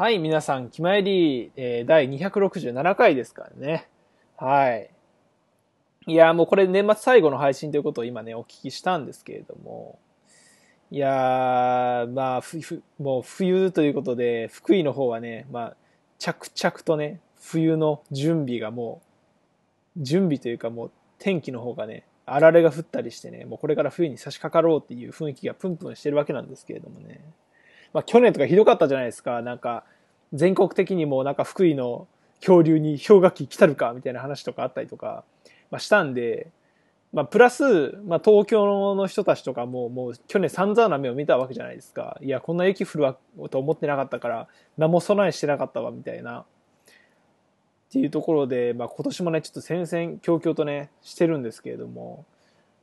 はい、皆さん、気まり、えー、第267回ですからね。はい。いや、もうこれ年末最後の配信ということを今ね、お聞きしたんですけれども。いやー、まあ、ふ、ふ、もう冬ということで、福井の方はね、まあ、着々とね、冬の準備がもう、準備というかもう天気の方がね、あられが降ったりしてね、もうこれから冬に差し掛かろうっていう雰囲気がプンプンしてるわけなんですけれどもね。まあ去年とかひどかったじゃないですか。なんか、全国的にもなんか福井の恐竜に氷河期来たるかみたいな話とかあったりとか、まあしたんで、まあプラス、まあ東京の人たちとかももう去年散々な目を見たわけじゃないですか。いや、こんな雪降るわと思ってなかったから、何も備えしてなかったわみたいな。っていうところで、まあ今年もね、ちょっと戦々恐々とね、してるんですけれども、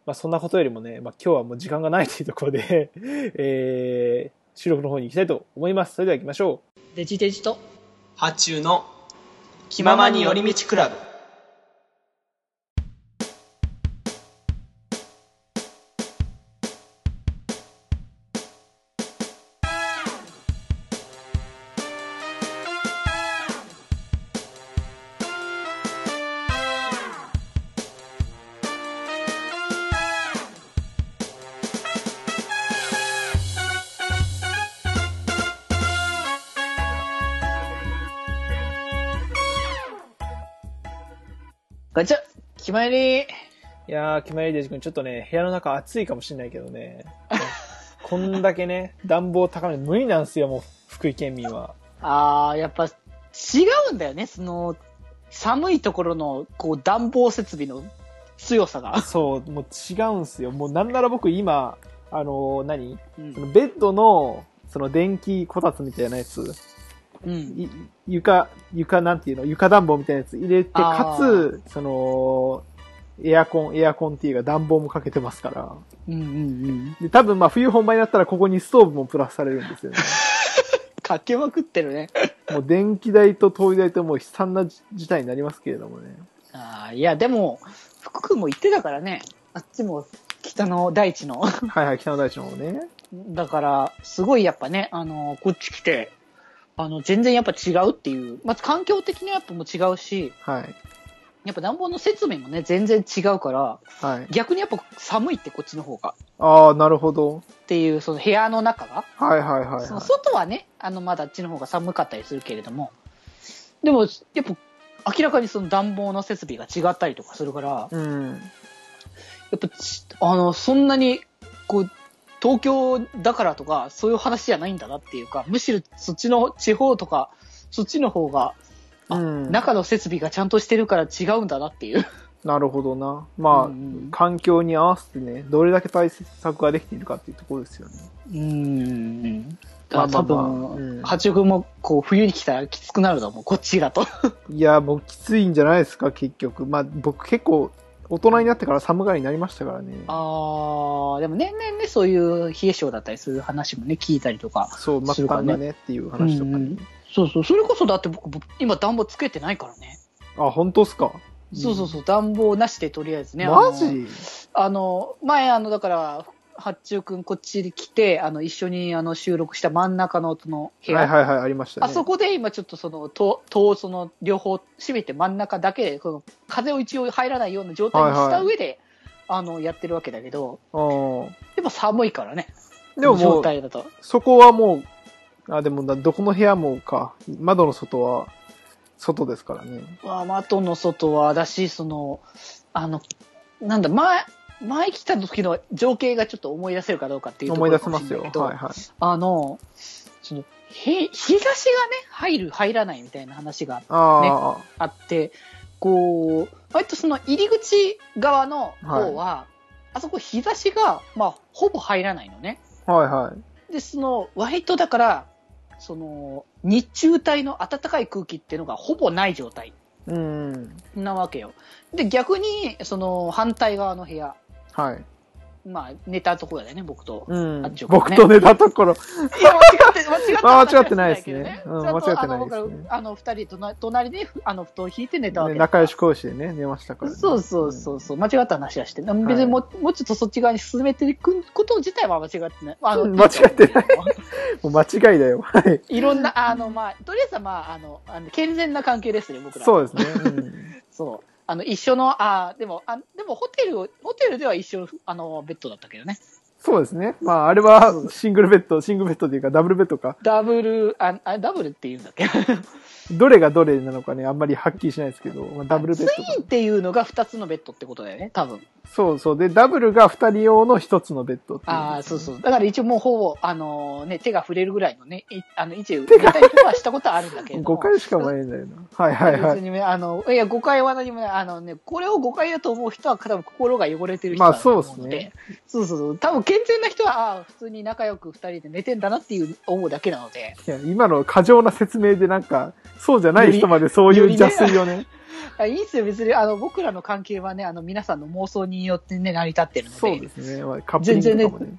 まあそんなことよりもね、まあ今日はもう時間がないというところで、えー、収録の方に行きたいと思います。それでは行きましょう。デジデジと発注の気ままに寄り道クラブガチャ決まりいやー、決まりデジ君、ちょっとね、部屋の中暑いかもしれないけどね。こんだけね、暖房高め無理なんですよ、もう、福井県民は。あー、やっぱ違うんだよね、その、寒いところの、こう、暖房設備の強さが。そう、もう違うんすよ。もうなんなら僕今、あのー何？うんそのベッドの、その電気こたつみたいなやつ、うん。い床、床なんていうの？床暖房みたいなやつ入れて、かつ、その、エアコン、エアコンっていうか暖房もかけてますから。うんうんうん。で、多分まあ冬本番になったらここにストーブもプラスされるんですよね。かけまくってるね。もう電気代と灯油代ともう悲惨な事態になりますけれどもね。あーいや、でも、福君も言ってたからね。あっちも北の大地の。はいはい、北の大地の方ね。だから、すごいやっぱね、あの、こっち来て、あの、全然やっぱ違うっていう。まず環境的にやっぱも違うし、はい。やっぱ暖房の設備もね、全然違うから、はい。逆にやっぱ寒いってこっちの方が。ああ、なるほど。っていう、その部屋の中が。はいはいはい、そのは外はね、あの、まだあっちの方が寒かったりするけれども、でも、やっぱ、明らかにその暖房の設備が違ったりとかするから、い。うん。やっぱち、あの、そんなに、こう、東京だからとか、そういう話じゃないんだなっていうか、むしろそっちの地方とか、そっちの方が、あうん中の設備がちゃんとしてるから違うんだなっていう。なるほどな。まあ、うんうん環境に合わせてね、どれだけ対策ができているかっていうところですよね。うん。まあ多まあまあ分、うん八億もこう冬に来たらきつくなると思う、こっちだと。いや、もうきついんじゃないですか、結局。まあ、僕結構、大人になってから寒がりになりましたからね。ああ、でも年々ね、そういう冷え性だったりする話もね、聞いたりとか。そう、末するからね端がねっていう話とかね。うんうんそうそう、それこそだって僕、僕今暖房つけてないからね。あ、本当っすか？そうそうそう、暖房なしでとりあえずね。マジ？あの前、あの、だから、八中くんこっちに来て、あの、一緒にあの収録した真ん中のその部屋。はいはいはい、ありましたね。あそこで今ちょっとその、と、と、その、両方閉めて真ん中だけで、この、風を一応入らないような状態にした上で、あの、やってるわけだけど、うんやっぱ寒いからね。でももう、状態だと。そこはもう、あ、でもだ、どこの部屋もか、窓の外は、外ですからね。まあ、窓の外は、だし、その、あの、なんだ、前、前来た時の情景がちょっと思い出せるかどうかっていうところ思い出せますよ。はいはい。あの、その、へ、日差しがね、入る、入らないみたいな話がああって、こう、割とその入り口側の方は、あそこ日差しが、まあ、ほぼ入らないのね。あ、はいはい。で、その、割とだから、その、日中帯の暖かい空気っていうのがほぼない状態うん。なわけよ。で、逆に、その、反対側の部屋はい。まあ、寝たところだよね、僕と。うん僕と寝たところ。いや、間違って、間違ってあ間違ってないですねうん間違ってないですねあの、二人隣、隣で、ふあの、布団を引いて寝たわけね仲良し講師でね、寝ましたから、ね。そうそうそうそう、間違った話はしてない。別にも,、もうちょっとそっち側に進めていくこと自体は間違ってない。あうん間違ってない。もう間違いだよ。はい。いろんな、あの、まあ、とりあえずは、まあ、あの、あの健全な関係ですね、僕ら。そうですね。うん そう。あの、一緒の、あでも、あでも、ホテルを、ホテルでは一緒の、あの、ベッドだったけどね。そうですね。まあ、あれはシングルベッド、シングルベッドっていうかダブルベッドか。ダブル、あ、あダブルって言うんだっけ？どれがどれなのかね、あんまりはっきりしないですけど、まあ、ダブルベッドかツインっていうのが二つのベッドってことだよね、多分。そうそう。で、ダブルが二人用の一つのベッドっていうああ、そうそう。だから一応もうほぼ、あのね、手が触れるぐらいのね、いあの、一応、寝たりとかはしたことはあるんだけれども。5回しか前んだよな。はいはいはい。別にね、あの、いや、誤解は何もない。あのね、これを誤解だと思う人は、多分心が汚れてる人だと思うので、まあそうですねそうそうそう。多分健全な人は、ああ、普通に仲良く二人で寝てんだなっていう思うだけなので、いや、今の過剰な説明でなんか、そうじゃない人までそういう邪推をね。あいいんですよ、別に、あの、僕らの関係はね、あの、皆さんの妄想によってね、成り立ってるので、そうですね。まあ、カップリングとかもね。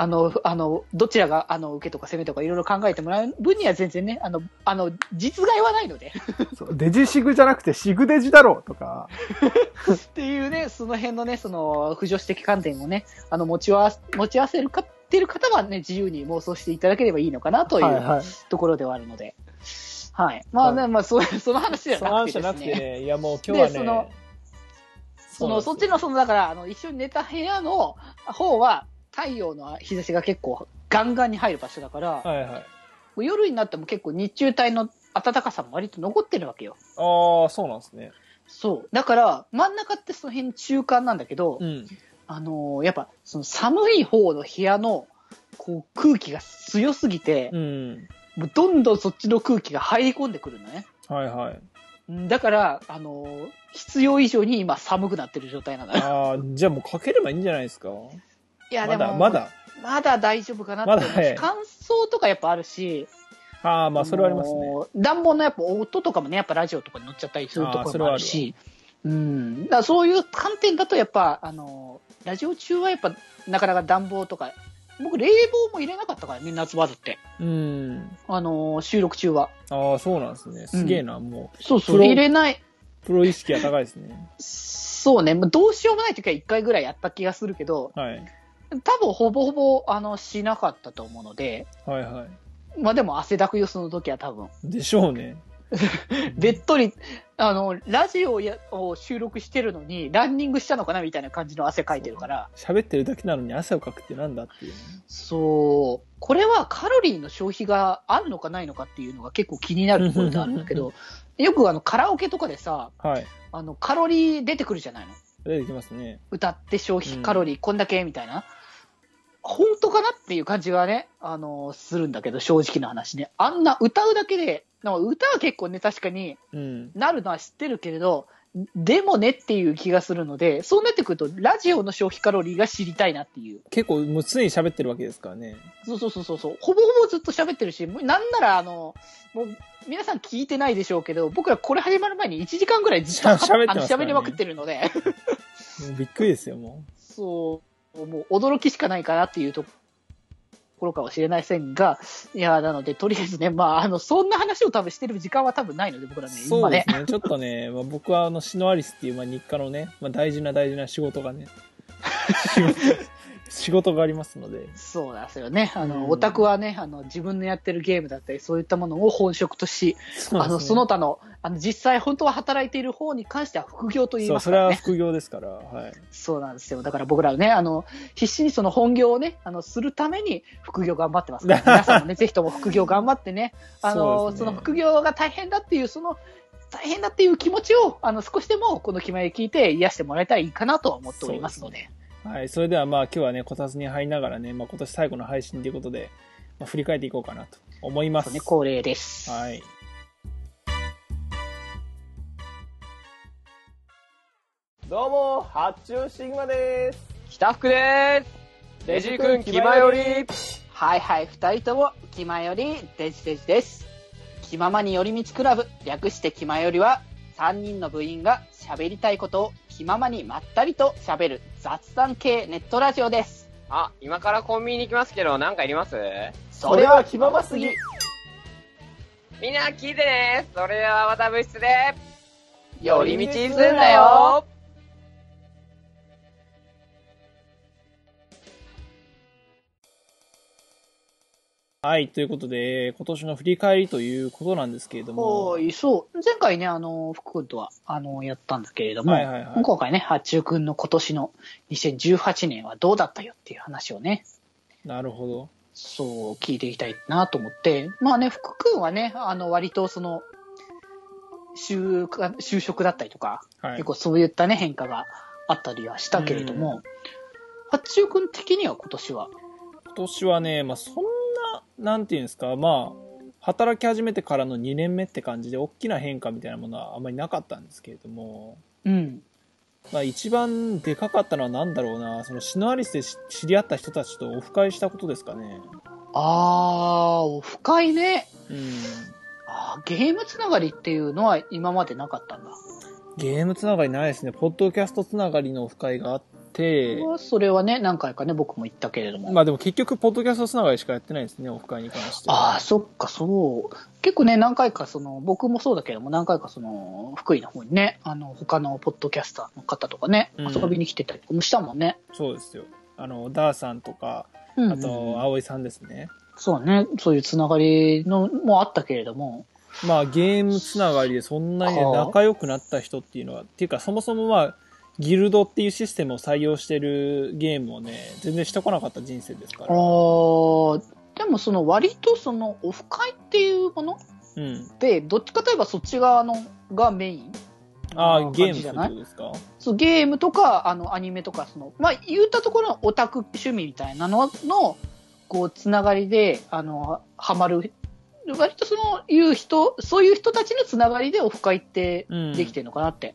あの、あの、どちらが、あの、受けとか攻めとかいろいろ考えてもらう分には全然ね、あの、あの、実害はないので、そうデジシグじゃなくてシグデジだろうとか。っていうね、その辺のね、その、浮上的観点をね、あの、持ちわ、持ち合わせるかってる方はね、自由に妄想していただければいいのかなというはいはい。ところではあるので。はい。まあね、まあ、そう、その話じゃその話じゃなくてね。なくてね、いやもう今日はでそのね、その、そっちの、その、だから、あの、一緒に寝た部屋の方は、太陽の日差しが結構ガンガンに入る場所だから、はいはい。夜になっても結構日中帯の暖かさも割と残ってるわけよ。ああ、そうなんですね。そう。だから、真ん中ってその辺中間なんだけど、うん。あのーやっぱ、その寒い方の部屋の、こう、空気が強すぎて、うん。もうどんどんそっちの空気が入り込んでくるのね。はいはい。うんだから、あのー必要以上に今寒くなってる状態なんだよ。ああ、じゃあもうかければいいんじゃないですか？いや、でも、まだ。まだ大丈夫かなって乾燥とかやっぱあるし、ああ、まあそれはありますね。暖房のやっぱ音とかもね、やっぱラジオとかに乗っちゃったりするところもあるし、うん。だそういう観点だとやっぱ、あのーラジオ中はやっぱなかなか暖房とか、僕冷房も入れなかったからね、夏場だって。うん。あのー収録中は。ああ、そうなんですね。すげえな、もそうそう、プロ入れない。う、プロ意識が高いですね。そうね、まあどうしようもない時は一回ぐらいやった気がするけど、はい。多分ほぼほぼ、あの、しなかったと思うので、はいはまあでも汗だくよ、その時は多分。い。でしょうね。べっとり、あの、ラジオやを収録してるのに、ランニングしたのかなみたいな感じの汗かいてるから。喋ってるだけなのに汗をかくってなんだっていうね。そう。これはカロリーの消費があるのかないのかっていうのが結構気になるところであるんだけど、よくあの、カラオケとかでさ、はい。あの、カロリー出てくるじゃないの出てきますね。歌って消費うんカロリーこんだけみたいな。本当かなっていう感じがね、あの、するんだけど、正直な話ね。あんな歌うだけで、なんか歌は結構ね、確かにうん。なるのは知ってるけれど、でもねっていう気がするので、そうなってくると、ラジオの消費カロリーが知りたいなっていう。結構もう常に喋ってるわけですからね。そうそうそうそうそう。ほぼほぼずっと喋ってるし、なんならあの、もう皆さん聞いてないでしょうけど、僕らこれ始まる前に1時間ぐらいずっと喋ね喋りまくってるので、びっくりですよ、もそう、もう驚きしかないかなっていうところかもしれませんが、いや、なので、とりあえずね、まあ、あの、そんな話を多分してる時間は多分ないので、僕らう。ね、今ねそうです。ね。ちょっとね、まあ、僕はあの、シノアリスっていう、まあ、日課のね、まあ、大事な大事な仕事がね、仕事、がありますので。そうなんですよね。あうんの、オタクはね、あの、自分のやってるゲームだったり、そういったものを本職とし、そうあの、その他の、あの、実際本当は働いている方に関しては副業と言いますからね。それは副業ですから、はい。そうなんですよ。だから僕らはね、あの、必死にその本業をね、あの、するために副業頑張ってますから、皆さんもね、ぜひとも副業頑張ってね、あその、うですねその副業が大変だっていう、その、大変だっていう気持ちを、あの、少しでもこの決まり聞いて癒してもらえたらいいかなとは思っておりますので。はい。それではまあ今日はね、こたつに入りながらね、まあ今年最後の配信ということで、まあ、振り返っていこうかなと思います。ね、恒例です。はい。どうも、発注シグマです。北福です。デジ君、気まより。はいはい、二人とも、気まより、デジデジです。気ままに寄り道クラブ、略して気まよりは、三人の部員が喋りたいことを気ままにまったりと喋る雑談系ネットラジオです。あ、今からコンビニ行きますけど、なんかいります？それは気まますぎ。みんな聞いてねそれではまた部室で、寄寄り道すんなよはい、ということで、今年の振り返りということなんですけれども。はい、そう。前回ね、あの、福君とは、あの、やったんだけれども、はいはいはい今回ね、八中君の今年の2018年はどうだったよっていう話をね、なるほど。そう、聞いていきたいなと思って、まあね、福君はね、あの、割とその、就就職だったりとか、はい結。構そういったね、変化があったりはしたけれども、八中君的には今年は、今年はね、まあ、そんな、なんていうんですか、まあ、働き始めてからの2年目って感じで、大きな変化みたいなものはあんまりなかったんですけれども、うん。まあ、一番でかかったのは何だろうな、そのシノアリスでし知り合った人たちとオフ会したことですかね。あー、オフ会ね。うん。あーゲームつながりっていうのは今までなかったんだ。ゲームつながりないですね。ポッドキャストつながりのオフ会があって、それはね、何回かね、僕も言ったけれども。まあでも結局、ポッドキャストつながりしかやってないですね、オフ会に関しては。ああ、そっか、そう。結構ね、何回か、その、僕もそうだけども、何回か、その、福井の方にね、あの、他のポッドキャスターの方とかね、うん遊びに来てたりもしたもんね。そうですよ。あの、ダーさんとか、うん、あと、葵さんですね。そうね、そういうつながりのもあったけれども、まあゲームつながりでそんなに仲良くなった人っていうのは、っていうかそもそもまあ、ギルドっていうシステムを採用してるゲームをね、全然してこなかった人生ですかあら。ーでもその割とそのオフ会っていうものうん。で、どっちかといえばそっち側のがメインああ、なゲームじじゃないですか？そうゲームとかあのアニメとかその、まあ、言ったところのオタク趣味みたいなののこうつながりであのハマる割とそのいう人そういう人たちのつながりでオフ会ってうんできてるのかなって、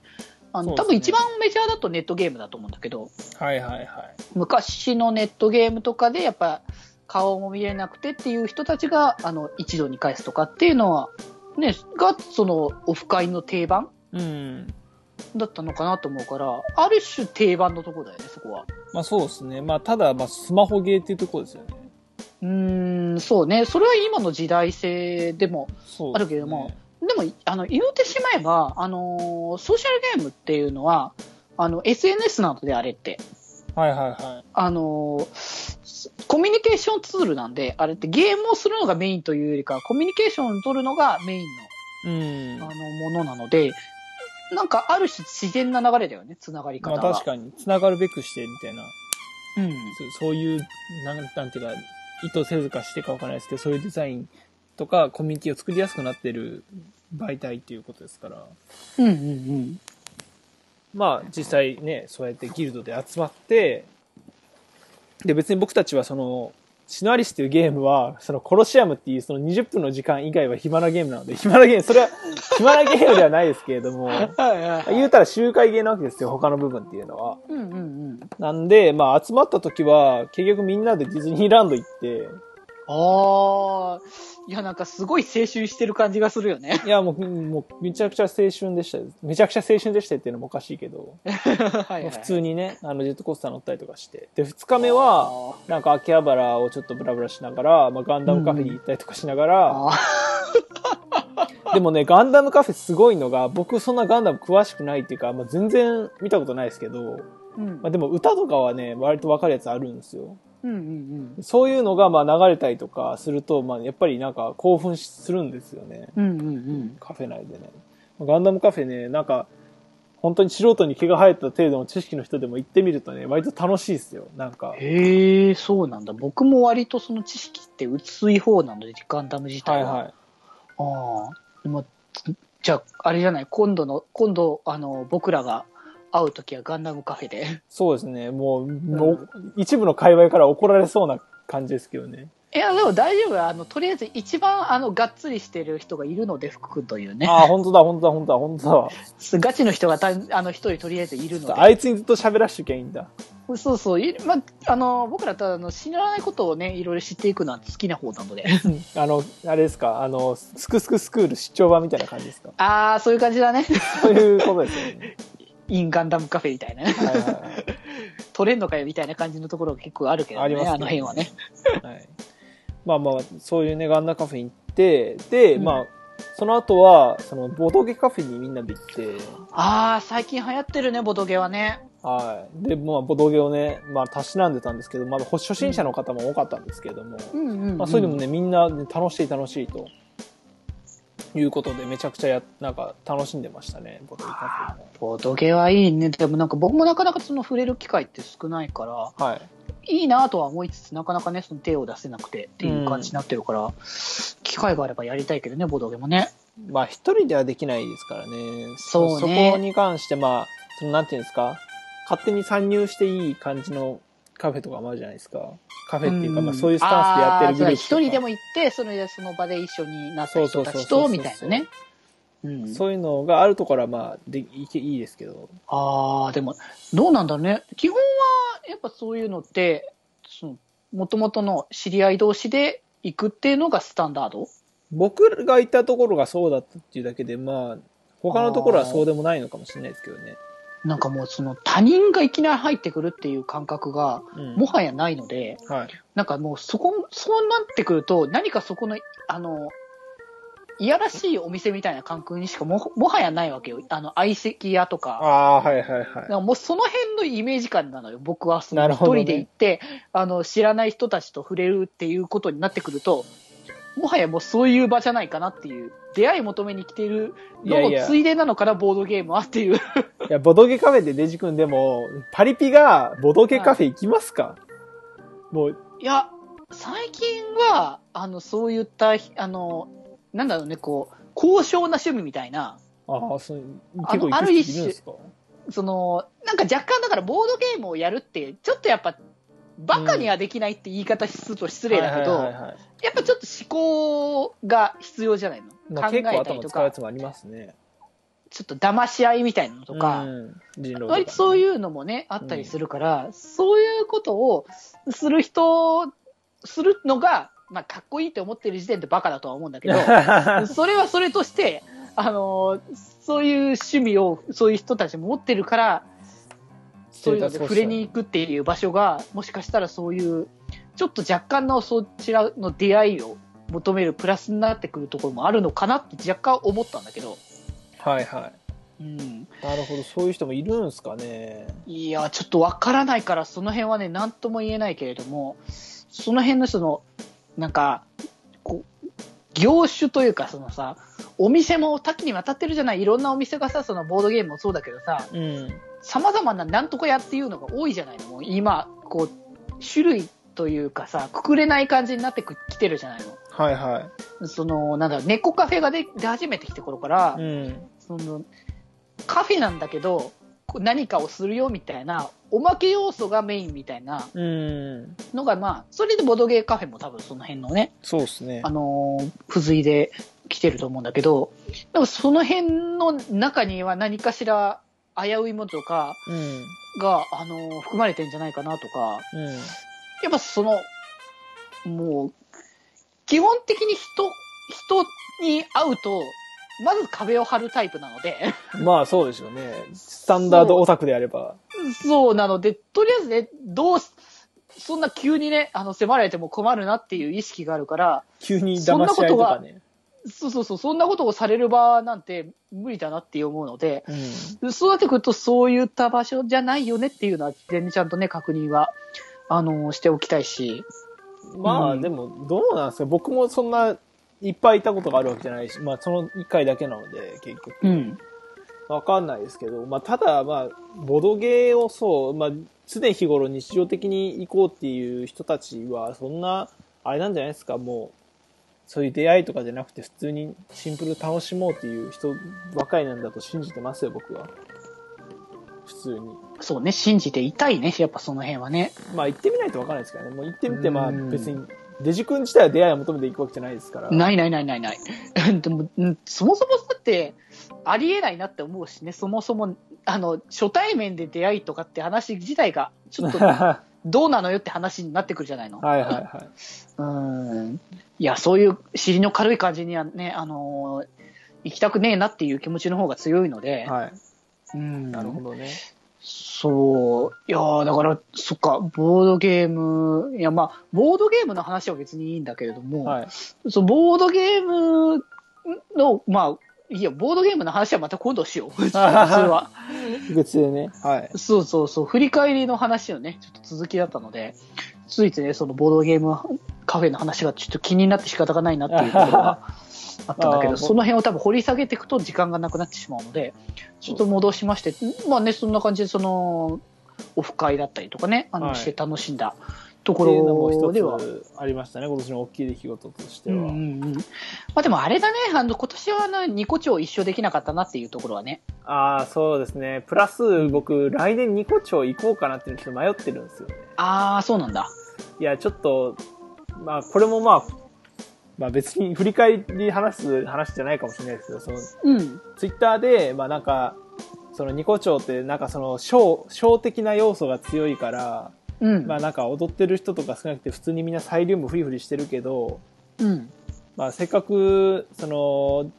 あのね多分一番メジャーだとネットゲームだと思うんだけどはいはいはい。昔のネットゲームとかでやっぱ顔も見れなくてっていう人たちがあの一度に返すとかっていうのは、ね、がそのオフ会の定番うん。だったのかなと思うから、ある種定番のところだよね、そこは。まあそうですね。まあただ、まあスマホゲーっていうところですよね。うーん、そうね。それは今の時代性でも、あるけれどもでも、あの、言うてしまえば、あのーソーシャルゲームっていうのは、あの、SNS なのであれって、はいはいはい。あのーコミュニケーションツールなんで、あれってゲームをするのがメインというよりか、コミュニケーションを取るのがメインうんの、あ。の、ものなので、なんかある種自然な流れだよね、つながり方が。まあ確かに、繋がるべくしてみたいな。うん。そそういう、なんなんていうか、意図せずかしてかわからないですけど、そういうデザインとかコミュニティを作りやすくなってる媒体っていうことですから。うんうんうん。まあ実際ね、そうやってギルドで集まって、で別に僕たちはその、シノアリスっていうゲームは、そのコロシアムっていうその20分の時間以外は暇なゲームなので、暇なゲーム、それは暇なゲームではないですけれども、言うたら周回ゲーなわけですよ、他の部分っていうのは。うんうんうん。なんで、まあ集まった時は、結局みんなでディズニーランド行って、ああ、いやなんかすごい青春してる感じがするよね。いや、もう、もう、めちゃくちゃ青春でしたよ。めちゃくちゃ青春でしたっていうのもおかしいけど、はいはい普通にね、あの、ジェットコースター乗ったりとかして。で、二日目は、なんか秋葉原をちょっとブラブラしながら、まあ、ガンダムカフェに行ったりとかしながら、あでもね、ガンダムカフェすごいのが、僕そんなガンダム詳しくないっていうか、まあ、全然見たことないですけど、ーうんまあ、でも歌とかはね、割とわかるやつあるんですよ。うんうんそういうのがまあ流れたりとかすると、まあ、やっぱりなんか興奮するんですよね。うん。うんうんうん。カフェ内でね。ガンダムカフェね、なんか、本当に素人に毛が生えた程度の知識の人でも行ってみるとね、割と楽しいですよ。なんか。へえ、そうなんだ。僕も割とその知識って薄い方なので、ガンダム自体は。はいはい。ああ。じゃあ、あれじゃない、今度の、今度、あの、僕らが会うときはガンダムカフェで。そうですね。もう、もう一部の界隈から怒られそうな感じですけどね。いや、でも大丈夫。あの、とりあえず一番、あの、がっつりしてる人がいるので、福君というね。ああ、本当だ、本当だ、本当だ、本当だ。ガチの人がた、あの、一人とりあえずいるので。あいつにずっと喋らしときゃいいんだ。そうそう。いまあの、僕らただあの知らないことをね、いろいろ知っていくのは好きな方なので。あの、あれですか、あの、スクスクスクール出張版みたいな感じですか？ああ、そういう感じだね。そういうことですよね。インガンダムカフェみたいなね。はいはいはい。取れんのかよみたいな感じのところが結構あるけどね、ありますねあの辺はね。はい。まあまあ、そういうね、ガンダカフェに行って、で、うんまあ、その後は、その、ボトゲカフェにみんなで行って、ああ、最近流行ってるね、ボドゲはね。はい。で、まあ、ボトゲをね、まあ、たしなんでたんですけど、まだ初心者の方も多かったんですけれども、うん。まあ、それでもね、みんな、ね、楽しい楽しいと、いうことで、めちゃくちゃや、なんか、楽しんでましたね、ボトゲカボドゲはいいね。でもなんか僕もなかなかその触れる機会って少ないから。はい。いいなとは思いつつ、なかなかね、その手を出せなくてっていう感じになってるから、機会があればやりたいけどね、ボドゲもね。まあ、一人ではできないですからね。そうねそこに関して、まあ、その、なんていうんですか、勝手に参入していい感じのカフェとかもあるじゃないですか。カフェっていうか、まあ、そういうスタンスでやってるグループ一人でも行って、それでその場で一緒になった人たちと、みたいなね。うん、そういうのがあるところは、まあ、でいけいいですけど。ああ、でも、どうなんだろうね。基本は、やっぱそういうのって、その、もともとの知り合い同士で行くっていうのがスタンダード？僕がいたところがそうだったっていうだけで、まあ、他のところはそうでもないのかもしれないですけどね。なんかもうその他人がいきなり入ってくるっていう感覚がうん。もはやないので、はい。なんかもうそこ、そうなってくると何かそこの、あの、いやらしいお店みたいな感覚にしかも、もはやないわけよ。あの、相席屋とか。ああ、はいはいはいもうその辺のイメージ感なのよ。僕はその一人で行って、あの、知らない人たちと触れるっていうことになってくると、もはやもうそういう場じゃないかなっていう、出会い求めに来ているののついでなのかな、ボードゲームはっていう。いや、ボドゲカフェでデジ君でも、パリピがボドゲカフェ行きますか、もう、いや、最近は、あの、そういった、あの、なんだろうね、こう、高尚な趣味みたいな、ああ、そう、結構行く人いるんですか？その、なんか若干だからボードゲームをやるって、ちょっとやっぱ、バカにはできないって言い方すると失礼だけど、やっぱちょっと思考が必要じゃないの、まあ、考えたりとか頭使うやつ、もありますね。ちょっと騙し合いみたいなのとか、とか割とそういうのもね、あったりするから、そういうことをする人、するのが、まあ、かっこいいって思ってる時点でバカだとは思うんだけど、それはそれとして、あのーそういう趣味をそういう人たちも持ってるから、そういうので触れに行くっていう場所が、もしかしたらそういう、ちょっと若干のそちらの出会いを求めるプラスになってくるところもあるのかなって若干思ったんだけど、はいはい。うん。なるほど、そういう人もいるんすかね。いや、ちょっとわからないから、その辺はね、なんとも言えないけれども、その辺のその、なんか、業種というか、そのさ、お店も多岐にわたってるじゃないいろんなお店がさ、そのボードゲームもそうだけどさ、うん。様々ななんとか屋っていうのが多いじゃないのもう今、こう、種類というかさ、くくれない感じになってきてるじゃないはいはの。その、なんだろう、猫カフェが出出始めてきて頃から、い。うん。その、カフェなんだけど、何かをするよみたいな、おまけ要素がメインみたいなうん。のが、まあ、それでボドゲーカフェも多分その辺のね、そうですねあ。のー付随で来てると思うんだけど、でもその辺の中には何かしら危ういものとかうん。が、あのー含まれてんじゃないかなとか、うん。やっぱその、もう、基本的に人、人に会うと、まず壁を張るタイプなので、まあそうでしょうね。スタンダードオタクであれば。そうなので、とりあえずね、どう、そんな急にね、あの、迫られても困るなっていう意識があるから、急に騙し合いとかね。そうそうそう、そんなことをされる場なんて無理だなって思うので、うん。そうなってくるとそういった場所じゃないよねっていうのは、全然ちゃんとね、確認は、あの、しておきたいし、まあ、うんでも、どうなんですか？僕もそんないっぱいいたことがあるわけじゃないし、まあその1回だけなので、結局。うん。わかんないですけど、まあただ、まあ、ボドゲーをそう、まあ、常日頃日常的に行こうっていう人たちは、そんな、あれなんじゃないですか、もう、そういう出会いとかじゃなくて、普通にシンプル楽しもうっていう人ばかりなんだと信じてますよ、僕は。普通に。そうね、信じていたいね、やっぱその辺はね。まあ行ってみないとわかんないですからね。もう行ってみて、まあうん別に、デジ君自体は出会いを求めていくわけじゃないですから。ないないないないない。でも、うんそもそもだって、ありえないなって思うしね、そもそも、あの、初対面で出会いとかって話自体が、ちょっと、はどうなのよって話になってくるじゃないの。いはいはい。うん。いや、そういう尻の軽い感じにはね、あのー行きたくねえなっていう気持ちの方が強いので、はい。うん。なるほどね。そう。いやーだから、そっか、ボードゲーム、いや、まあ、ボードゲームの話は別にいいんだけれども、はい。そう、ボードゲームの、まあ、いや、ボードゲームの話はまた今度しよう。それは。別でね。はい。そうそうそう、振り返りの話のね、ちょっと続きだったので、ついてね、そのボードゲームカフェの話がちょっと気になって仕方がないなっていうところがあったんだけど、その辺を多分掘り下げていくと時間がなくなってしまうので、ちょっと戻しまして、まあね、そんな感じで、その、オフ会だったりとかね、あの、はいして楽しんだところでは、ありましたね、今年の大きい出来事としては。うんうんうん。まあでもあれだね、あの、今年はあの、ニコ町一緒できなかったなっていうところはね。ああ、そうですね。プラス、僕、来年ニコ町行こうかなっていうのちょっと迷ってるんですよね。あー、そうなんだ。いや、ちょっと、まあ、これもまあ、まあ別に振り返り話す話じゃないかもしれないですけど、その、うん。ツイッターで、まあなんか、そのニコ町ってなんかその、ショー、ショー的な要素が強いから、うん。まあなんか踊ってる人とか少なくて普通にみんなサイリウムフリフリしてるけど、うん。まあせっかく、その、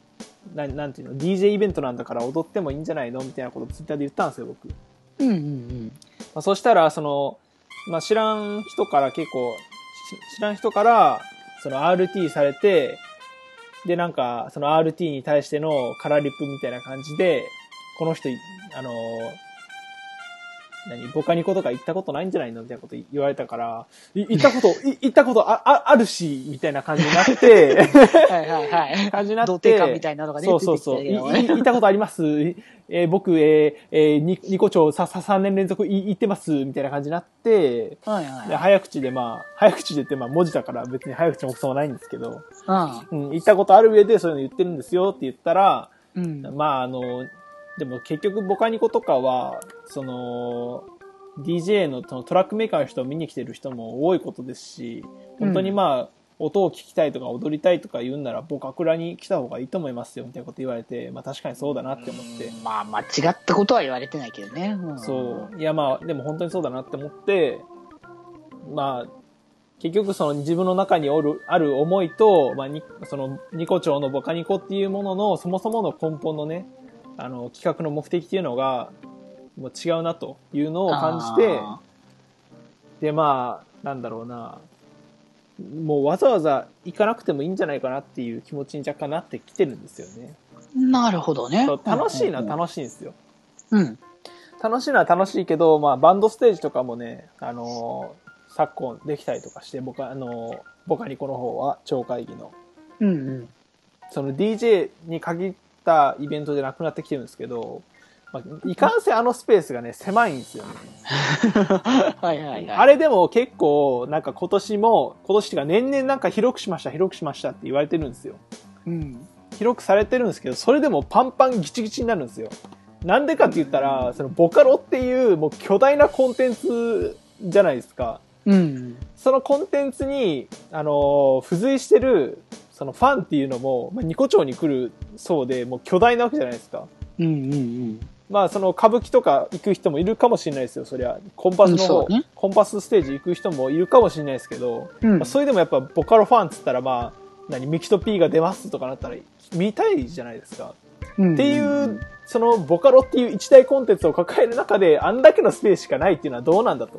ななんていうの、DJ イベントなんだから踊ってもいいんじゃないのみたいなことをツイッターで言ったんですよ、僕。うんうんうん。まあ、そしたら、その、まあ、知らん人から結構、し知らん人から、その RT されて、で、なんか、その RT に対してのカラリップみたいな感じで、この人、あの、何ボカニコとか行ったことないんじゃないのみたいなこと言われたから、い行ったこと、い行ったことあああるし、みたいな感じになって、はいはいはい。感じになって。童貞感みたいなのがねそうそうそう。行ったことあります。えー僕、えーえー、ニニコ町さ、さ、3年連続い行ってます、みたいな感じになって、はいはいで早口でまあ、早口でってまあ文字だから別に早口もクソもないんですけど、ううん、行ったことある上でそういうの言ってるんですよって言ったら、ん。うん。まああの、でも結局ボカニコとかは、その、DJ のそのトラックメーカーの人を見に来てる人も多いことですし、本当にまあ、音を聞きたいとか踊りたいとか言うんなら、ボカクラに来た方がいいと思いますよみたいなこと言われて、まあ確かにそうだなって思って。まあ、間違ったことは言われてないけどね。うんそう。いやまあ、でも本当にそうだなって思って、まあ、結局その自分の中におる、ある思いと、まあ、に、その、ニコ町のボカニコっていうものの、そもそもの根本のね、あの、企画の目的っていうのが、もう違うなというのを感じて、あで、まあ、なんだろうな、もうわざわざ行かなくてもいいんじゃないかなっていう気持ちに若干なってきてるんですよね。ーなるほどね。楽しいな、しい。楽しいんですよ。うん。楽しいのは楽しいけど、まあ、バンドステージとかもね、あのー昨今できたりとかして、僕は、あのーボカニコの方は、超会議の。うんうん。その DJ に限ったイベントじゃなくなってきてるんですけど、まあ、いかんせんあのスペースがね、狭いんですよね。はいはいはい。あれでも結構、なんか今年も、今年っていうか年々なんか広くしました、広くしましたって言われてるんですよ。うん。広くされてるんですけど、それでもパンパンギチギチになるんですよ。なんでかって言ったら、そのボカロっていうもう巨大なコンテンツじゃないですか。うん。そのコンテンツに、あのー付随してる、そのファンっていうのも、まあ、ニコ町に来るそうで、もう巨大なわけじゃないですか。うんうんうん。まあ、その歌舞伎とか行く人もいるかもしれないですよ、そりゃ。コンパスの方、うんねコンパスステージ行く人もいるかもしれないですけど、うんまあ、それでもやっぱボカロファンっつったら、まあ、何、ミキと P が出ますとかなったら、見たいじゃないですか。うんっていう、そのボカロっていう一大コンテンツを抱える中で、あんだけのスペースしかないっていうのはどうなんだと。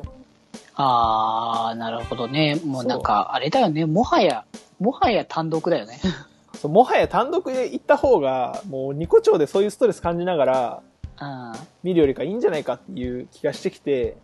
ああ、なるほどね。もうなんか、あれだよね。もはや、もはや単独だよね。そうもはや単独で行った方が、もうニコ町でそういうストレス感じながらうん。見るよりかいいんじゃないかっていう気がしてきて、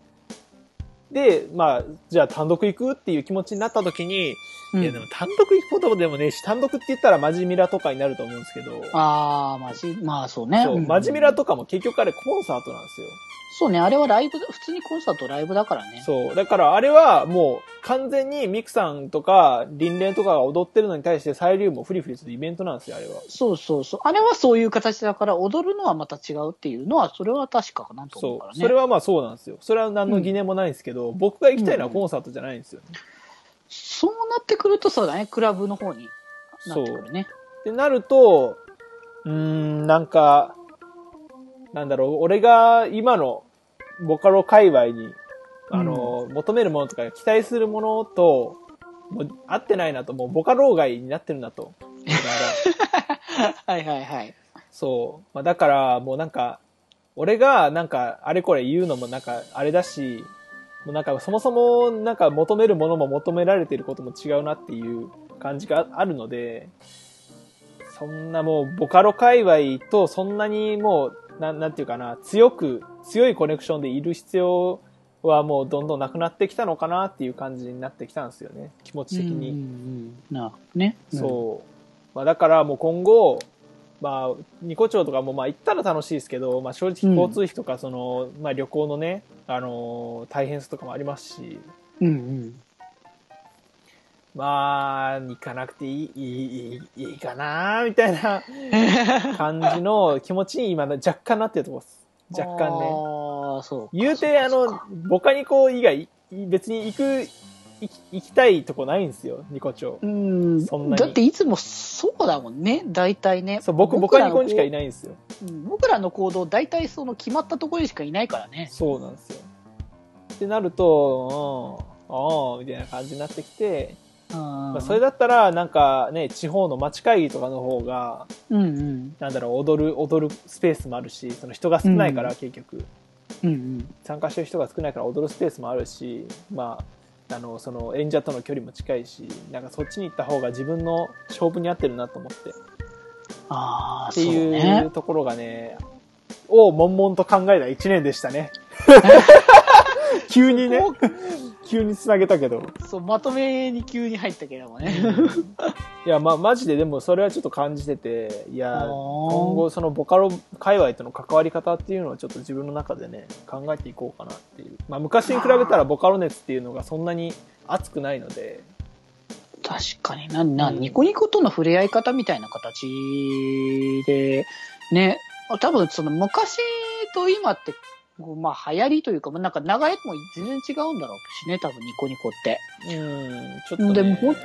で、まあ、じゃあ単独行くっていう気持ちになった時に、うんいやでも単独行くことでもね単独って言ったらマジミラとかになると思うんですけど、ああ、まじ、まあそうね。そう、んマジミラとかも結局あれコンサートなんですよ。そうね、あれはライブだ、普通にコンサートライブだからね。そう。だからあれはもう完全にミクさんとかリンレンとかが踊ってるのに対してサイリウムをフリフリするイベントなんですよ、あれは。そうそうそう。あれはそういう形だから、踊るのはまた違うっていうのは、それは確かかなと思うそう。からね。それはまあそうなんですよ。それは何の疑念もないんですけど、僕が行きたいのはコンサートじゃないんですよね。そうなってくると、そうだね、クラブの方になってくるね。ってなると、うーん、なんか、なんだろう、俺が今のボカロ界隈に、あの、求めるものとか期待するものと、もう合ってないなと、もうボカロ外になってるなと。はいはいはい。そう。まあ、だから、もうなんか、俺がなんかあれこれ言うのもなんかあれだし、もうなんかそもそもなんか求めるものも求められてることも違うなっていう感じがあるので、そんなもうボカロ界隈とそんなにもう、なん、なんていうかな、強く、強いコネクションでいる必要はもうどんどんなくなってきたのかなっていう感じになってきたんですよね。気持ち的に。うんうんうんなね。そう。まあだからもう今後、まあ、ニコ町とかもまあ行ったら楽しいですけど、まあ正直交通費とかその、まあ旅行のね、あのー大変さとかもありますし、うん。うんまあ、行かなくていい、いい、いいかなみたいな 感じの気持ちに今若干なってるところです。若干ね。ああ、そうか。言うて、あの、ボカニコ以外、別に行く、行き行きたいとこないんですよ、ニコ町。うん。そんなにだっていつもそうだもんね、大体ね。そう、僕、ボカニコにしかいい。ないんですよ。うん僕らの行動、大体その決まったところにしかいないからね。そうなんですよ。ってなると、うん、ああ、みたいな感じになってきて、ままあ、それだったら、なんかね、地方の町会議とかの方が、うんうん。なんだろう、踊る、踊るスペースもあるし、その人が少ないから、うん結局。うんうん。参加してる人が少ないから踊るスペースもあるし、まあ、あの、その演者との距離も近いし、なんかそっちに行った方が自分の勝負に合ってるなと思って。っああ、てそういうね。ところがね、を悶々と考えた一年でしたね。急にね、急に繋げたけど。そう、まとめに急に入ったけどもね。いや、まあ、マジででもそれはちょっと感じてて、いや、今後そのボカロ界隈との関わり方っていうのをちょっと自分の中でね、考えていこうかなっていう。まあ、昔に比べたらボカロ熱っていうのがそんなに熱くないので、確かにな、な、うんニコニコとの触れ合い方みたいな形で、ね、多分その昔と今って、まあ流行りというか、なんか流れも全然違うんだろうしね、多分ニコニコって。うん、ちょっと、ね。でもほんと、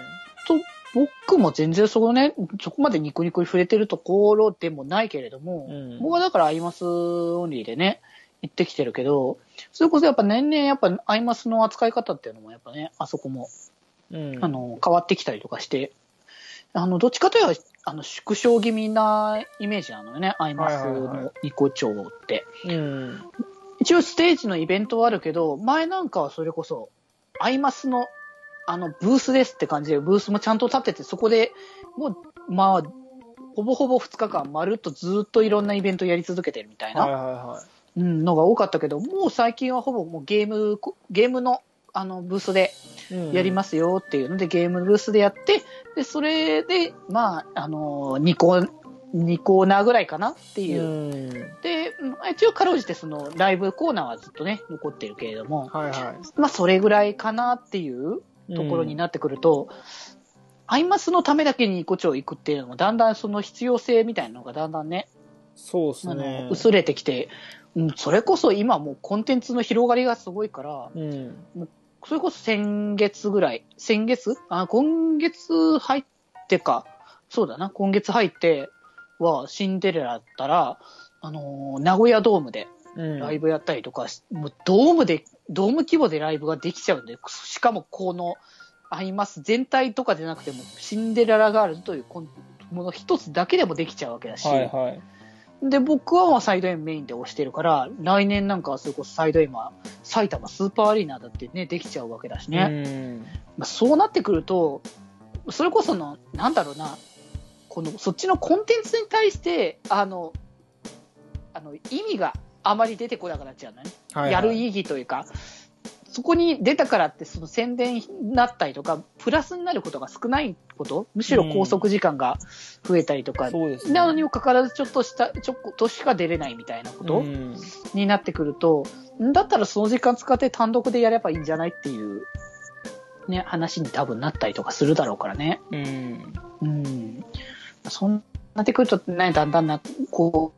僕も全然そこね、そこまでニコニコに触れてるところでもないけれども、うん僕はだからアイマスオンリーでね、行ってきてるけど、それこそやっぱ年々やっぱアイマスの扱い方っていうのもやっぱね、あそこもうん、あの、変わってきたりとかして、あの、どっちかというと、あの、縮小気味なイメージなのよね、アイマスはいはいはのニコ町って。うん。一応ステージのイベントはあるけど、前なんかはそれこそ、アイマスの、あの、ブースですって感じで、ブースもちゃんと立ってて、そこでもう、まあ、ほぼほぼ2日間、まるっとずっといろんなイベントやり続けてるみたいな、はいはいはうん、のが多かったけど、もう最近はほぼもうゲーム、ゲームの、あの、ブースで、やりますよっていうので、ゲームブースでやって、で、それで、まあ、あの、2コー、2コーナーぐらいかなっていうう。ん。で、まあ一応かろうじてそのライブコーナーはずっとね、残ってるけれども、はいはまあそれぐらいかなっていうい。ところになってくると、アイマスのためだけにニコ町行くっていうのも、だんだんその必要性みたいなのがだんだんね、そうですあねの、。薄れてきて、うん、それこそ今もうコンテンツの広がりがすごいから、うん。それこそ先月ぐらい、先月？あ、今月入ってか、そうだな、今月入ってはシンデレラだったら、あのー名古屋ドームでうん。ライブやったりとかし、もうドームで、ドーム規模でライブができちゃうんで、しかもこの、アイマス全体とかでなくても、シンデレラガールズというもの一つだけでもできちゃうわけだし、はいはい。で、僕はまあサイド M メインで押してるから、来年なんかはそれこそサイド M は埼玉スーパーアリーナだってね、できちゃうわけだしね。うん。まあ、そうなってくると、それこその、なんだろうな、この、そっちのコンテンツに対して、あの、あの、意味があまり出てこなくなっちゃうのね。はいはいやる意義というか、そこに出たからって、その宣伝になったりとか、プラスになることが少ないこと、むしろ拘束時間が増えたりとか、そうですね。なのにもかかわらず、ちょっとした、ちょっとしか出れないみたいなこと、うんになってくると、んだったらその時間使って単独でやればいいんじゃないっていう、ね、話に多分なったりとかするだろうからね。うん。うん。そんなってくるとね、だんだんな、こ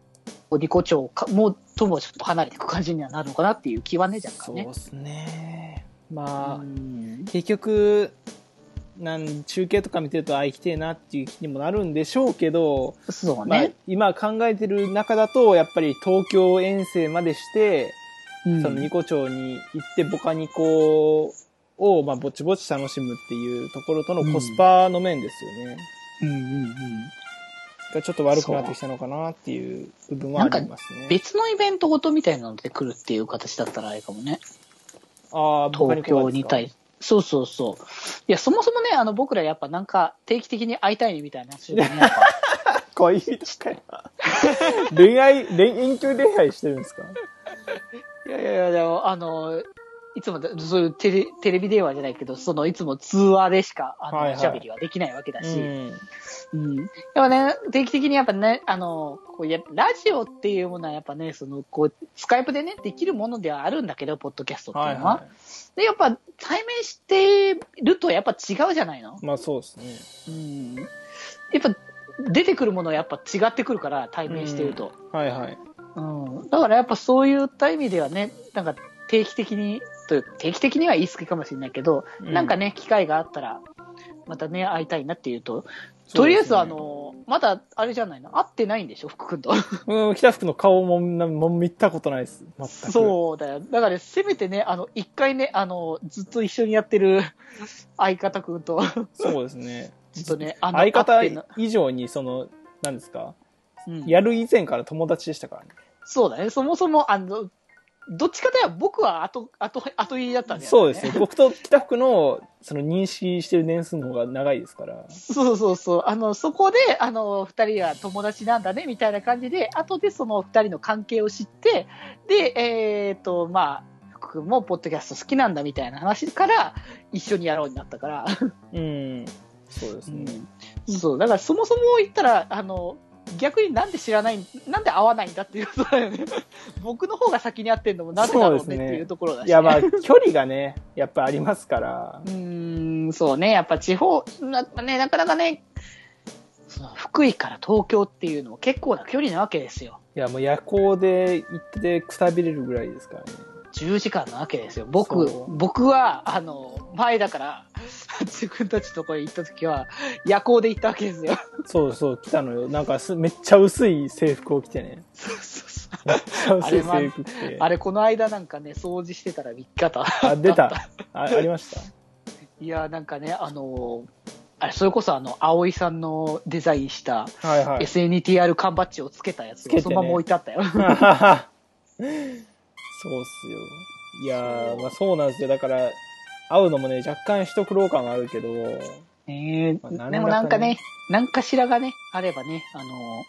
う、ニコ町か、もう、ともちょっと離れていく感じにはなるのかなっていう気はね、若干ね。そうですね。まあ、うん結局、なん中継とか見てると、あ、行きてえなっていう気にもなるんでしょうけど、そうまあね。、今考えてる中だと、やっぱり東京遠征までして、うんそのニコ町に行ってボカニコを、まあ、ぼちぼち楽しむっていうところとのコスパの面ですよね。うんうんうん。がちょっと悪くなってきたのかなっていう部分はありますね。別のイベントごとみたいなので来るっていう形だったらあれかもね。ああ、東京に対そうそうそう。いや、そもそもね、あの、僕らやっぱなんか定期的に会いたいねみたいな話をね、恋人かよ。恋愛、恋、遠距離恋愛してるんですか？いやいやいや、でも、あの、いつもだ、そういうテレテレビ電話じゃないけど、その、いつも通話でしか、あの、はいはいおしゃべりはできないわけだし、うん。うん。でもね、定期的にやっぱね、あの、こうやラジオっていうものはやっぱね、その、こう、スカイプでね、できるものではあるんだけど、ポッドキャストっていうのは。はいはで、やっぱ、対面してるとやっぱ違うじゃないの？い。まあそうですね。うん。やっぱ、出てくるものはやっぱ違ってくるから、対面してると。はいはい。うん。だからやっぱそういった意味ではね、なんか定期的に、という定期的には言い過ぎかもしれないけど、うんなんかね、機会があったら、またね、会いたいなっていうと、とりあえずあの、まだ、あれじゃないの？会ってないんでしょ、福君と。うん、北福の顔も、なもう見たことないです。全く。そうだよ。だから、せめてね、あの、一回ね、あの、ずっと一緒にやってる 相方君と、そうですね。ちょっとね、あの、相方以上に、その、何ですか？うんやる以前から友達でしたからね。そうだね。そもそも、あの、どっちかといえば僕は後、後、後入りだったんだよね。そうですよ。僕と北福の、その認識してる年数の方が長いですから。そうそうそう。あの、そこで、あの、二人は友達なんだね、みたいな感じで、後でその二人の関係を知って、で、えっ、と、まあ、福君もポッドキャスト好きなんだみたいな話から、一緒にやろうになったから。うん。そうですね。そう、だからそもそも言ったら、あの、逆になんで知らない、なんで会わないんだっていうことだよね。僕の方が先に会ってんのもなんでだろうねっていうところだし、いや、まあ、距離がね、やっぱありますからう。ーん、そうね、やっぱ地方、なね、なかなかね、その福井から東京っていうのも結構な距離なわけですよ。いや、もう夜行で行ってくたびれるぐらいですからね。10時間なわけですよ。僕僕は、あの、前だから、自分たちのところに行った時は、夜行で行ったわけですよ。そうそう、来たのよ。なんかす、めっちゃ薄い制服を着てね。そうそうそうめっちゃ薄い制服着て。あれ、この間なんかね、掃除してたら3日た。あ、出た。あ、ありました？いや、なんかね、あのあれ、それこそあの、葵さんのデザインしたはいはい。SNTR 缶バッジをつけたやつそのまま置いてあったよ。そうっすよ。いやー、まあそうなんですよ。だから、会うのもね、若干一苦労感があるけど、ねまあねでもなんかね、なんかしらがね、あればね、あの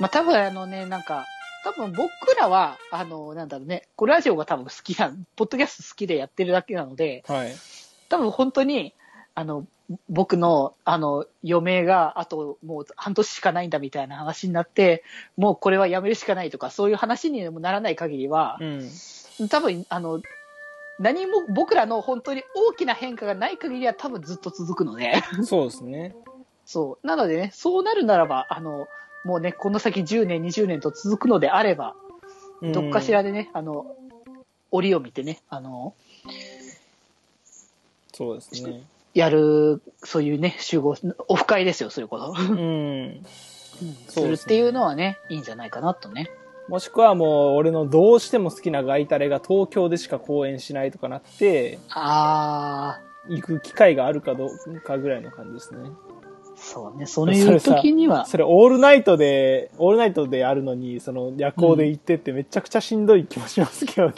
まあ、多分あのね、なんか、多分僕らは、あのなんだろうね、これラジオが多分好きな、ポッドキャスト好きでやってるだけなので、はい。多分本当に、あの、僕の、あの、余命が、あともう半年しかないんだみたいな話になって、もうこれはやめるしかないとか、そういう話にもならない限りはう、ん。多分、あの、何も僕らの本当に大きな変化がない限りは多分ずっと続くので、そうですね。そう。なのでね、そうなるならば、あの、もうね、この先10年、20年と続くのであれば、うんどっかしらでね、あの、折を見てね、あの、そうですね。やる、そういうね、集合、オフ会ですよ、そういうこと。うん。するっていうのはね、いいんじゃないかなとね。もしくはもう、俺のどうしても好きなガイタレが東京でしか公演しないとかなって、あ行く機会があるかどうかぐらいの感じですね。ー、そうね、そういう時には、それオールナイトで、オールナイトであるのに、その夜行で行ってってめちゃくちゃしんどい気もしますけどね。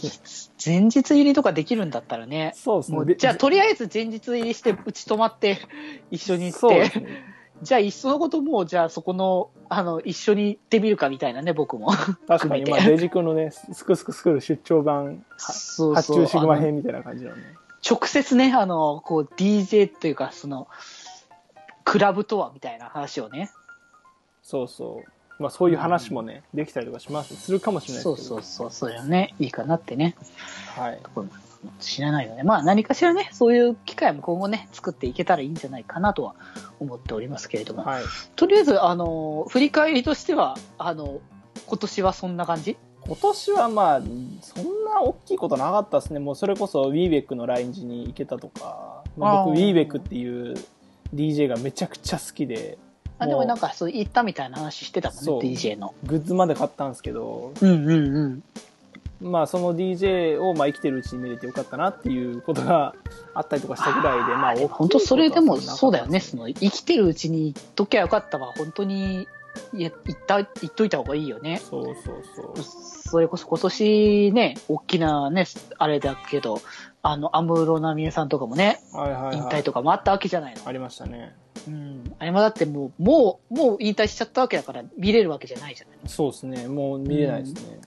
前日入りとかできるんだったらね、そうですね。じゃあ、とりあえず前日入りして、うち泊まって、一緒に行ってそうです、ね。じゃあ、いっそのこともう、じゃあ、そこの、あの、一緒に行ってみるかみたいなね、僕も。確かに、まあ、デジ君のね、スクスクスクール出張版、はそう発注シグマ編みたいな感じのね。直接ね、あの、こう、DJ というか、その、クラブとはみたいな話をね。そうそう。まあ、そういう話もね、できたりとかします。するかもしれないそうですけど。そうそう、それはね、いいかなってね。はい。知らないよね。まあ何かしらね、そういう機会も今後ね、作っていけたらいいんじゃないかなとは思っておりますけれども。はい。とりあえず、あの、振り返りとしては、あの、今年はそんな感じ？今年はまあ、そんな大きいことなかったですね。もうそれこそ w e ベックの来日に行けたとか、まあ、僕あー w e ベックっていう DJ がめちゃくちゃ好きで、あ、でもなんか、そう、行ったみたいな話してたもんね、DJ の。グッズまで買ったんですけど、うんうんうん。まあその DJ をまあ生きてるうちに見れてよかったなっていうことがあったりとかしたぐらいで、まあ本当それでもそうだよね。すその、生きてるうちに言っときゃよかったわ。本当にいった、言っといた方がいいよね。そうそうそう。それこそ今年ね、大きなね、あれだけど、あの、安室奈美恵さんとかもね、はいはい、はい。引退とかもあったわけじゃないの。ありましたね。うん。あれもだってもう、もう、もう引退しちゃったわけだから見れるわけじゃないじゃない。そうですね。もう見れないですね。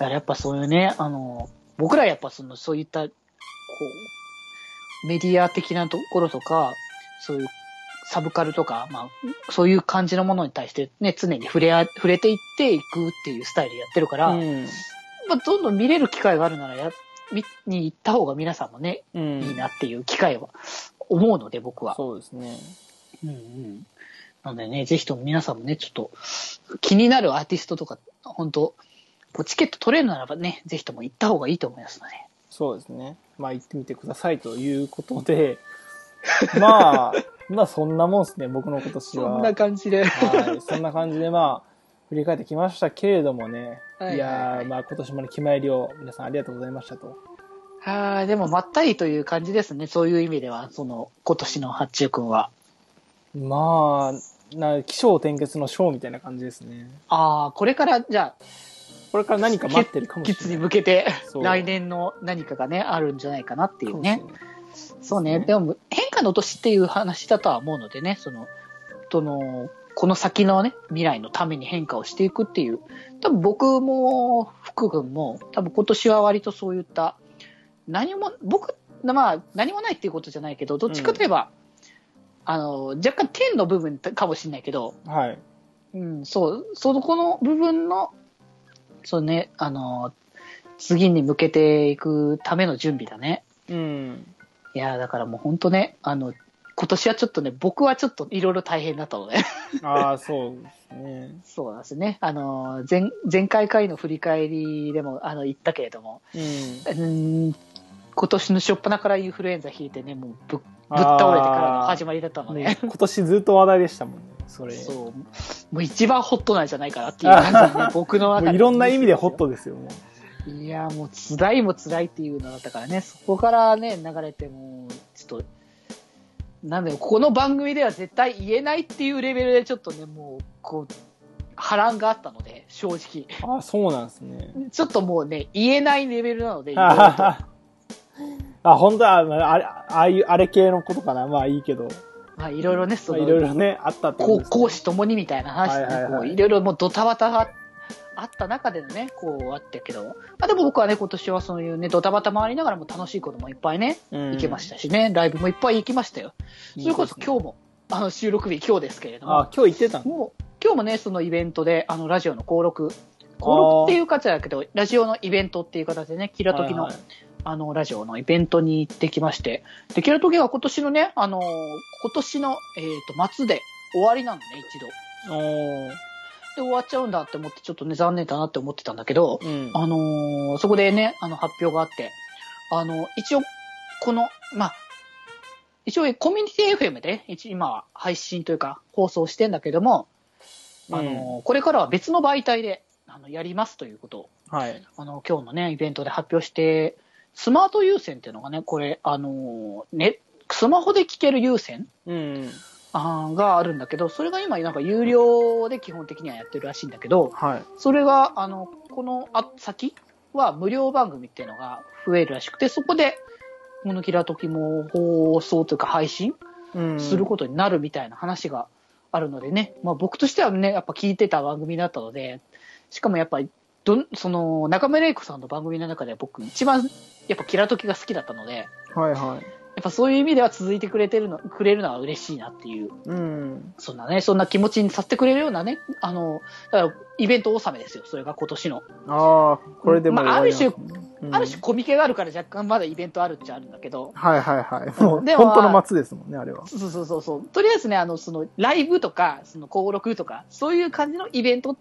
だからやっぱそういうね、あの、僕らやっぱその、そういった、こう、メディア的なところとか、そういうサブカルとか、まあ、そういう感じのものに対してね、常に触れあ、触れていっていくっていうスタイルやってるから、うん。まあ、どんどん見れる機会があるならや、見に行った方が皆さんもね、うん。いいなっていう機会は思うので、僕は。そうですね。うんうん。なのでね、ぜひとも皆さんもね、ちょっと気になるアーティストとか、本当こうチケット取れるならばね、ぜひとも行った方がいいと思いますので。そうですね。まあ行ってみてくださいということで、まあ、まあそんなもんですね、僕の今年は。そんな感じで。はい。そんな感じでまあ、振り返ってきましたけれどもね。はいはいいやー、まあ今年もね、決まりを皆さんありがとうございましたと。はい、でもまったりという感じですね。そういう意味では、その、今年の八中くんは。まあ、な、気象転結のショーみたいな感じですね。ああ、これから、じゃあ、これから何か待ってるかもしキッズにれない。向けて、来年の何かがね、あるんじゃないかなっていうねそうね。でも、変化の年っていう話だとは思うのでね、その、その、この先のね、未来のために変化をしていくっていう。多分僕も、福君も、多分今年は割とそういった、何も、僕、まあ、何もないっていうことじゃないけど、どっちかといえば、あの、若干天の部分かもしれないけど、はい。うん、そう、そのこの部分の、そうね、あの、次に向けていくための準備だね。うん。いやーだからもう本当ね、あの、今年はちょっとね、僕はちょっといろいろ大変だったので。ああ、そうですね。そうなんですね。あの、前、前回回の振り返りでも、あの、言ったけれども、うん。ん、今年の初っ端からインフルエンザ引いてね、もうぶぶっ倒れてからの始まりだったので、ね今年ずっと話題でしたもんね、それ。そう、もう一番ホットなんじゃないかなっていう 感じでね、僕の中で。もういろんな意味でホットですよ、もう。いや、もう辛いも辛いっていうのだったからね、そこからね、流れてもう、ちょっと、なんだよ、この番組では絶対言えないっていうレベルでちょっとね、もう、こう、波乱があったので、正直。ああ、そうなんですね。ちょっともうね、言えないレベルなので、あ、本当は、まああれ、ああいう、あれ系のことかな。まあいいけど。まあいろいろね、そまあの、いろいろね、あったってこう講師ともにみたいな話でね、はいはいはい。こういろいろもうドタバタがあった中でのね、こうあったけど、まあでも僕はね、今年はそういうね、ドタバタ回りながらも楽しいこともいっぱいね、うん。行けましたしね、ライブもいっぱい行きましたよ。それこそ今日も、あの収録日今日ですけれども、あ、今日行ってたの？もう今日もね、そのイベントで、あのラジオの登録、登録っていう形だけど、ラジオのイベントっていう形でね、キラトキの、はいはいあの、ラジオのイベントに行ってきまして、で、キラトキは今年のね、あのー今年の、えっ、と、末で終わりなのね、一度。おーで、終わっちゃうんだって思って、ちょっとね、残念だなって思ってたんだけど、うん。あのーそこでね、あの、発表があって、あの、一応、この、まあ、一応、コミュニティ FM で、今は配信というか、放送してんだけども、あのーこれからは別の媒体で、あの、やりますということを、はい。あの、今日のね、イベントで発表して、スマート優先っていうのがね、これ、あのーね、スマホで聞ける優先うん。あーがあるんだけど、それが今なんか有料で基本的にはやってるらしいんだけど、はい。それが、あの、このあ先は無料番組っていうのが増えるらしくて、そこで、このキラトキも放送というか配信うん。することになるみたいな話があるのでね、まあ僕としてはね、やっぱ聞いてた番組だったので、しかもやっぱり、どん、その、中村玲子さんの番組の中では僕一番、やっぱキラトキが好きだったので、はいはい。やっぱそういう意味では続いてくれてるの、くれるのは嬉しいなっていううん。そんなね、そんな気持ちにさせてくれるようなね、あの、だからイベント納めですよ、それが今年の。ああ、これでもまあある種ある種コミケがあるから若干まだイベントあるっちゃあるんだけど、はいはいはい。もう、本当の末ですもんね、あれは。そうそうそうそう、とりあえずね、あの、その、ライブとか、その、登録とか、そういう感じのイベント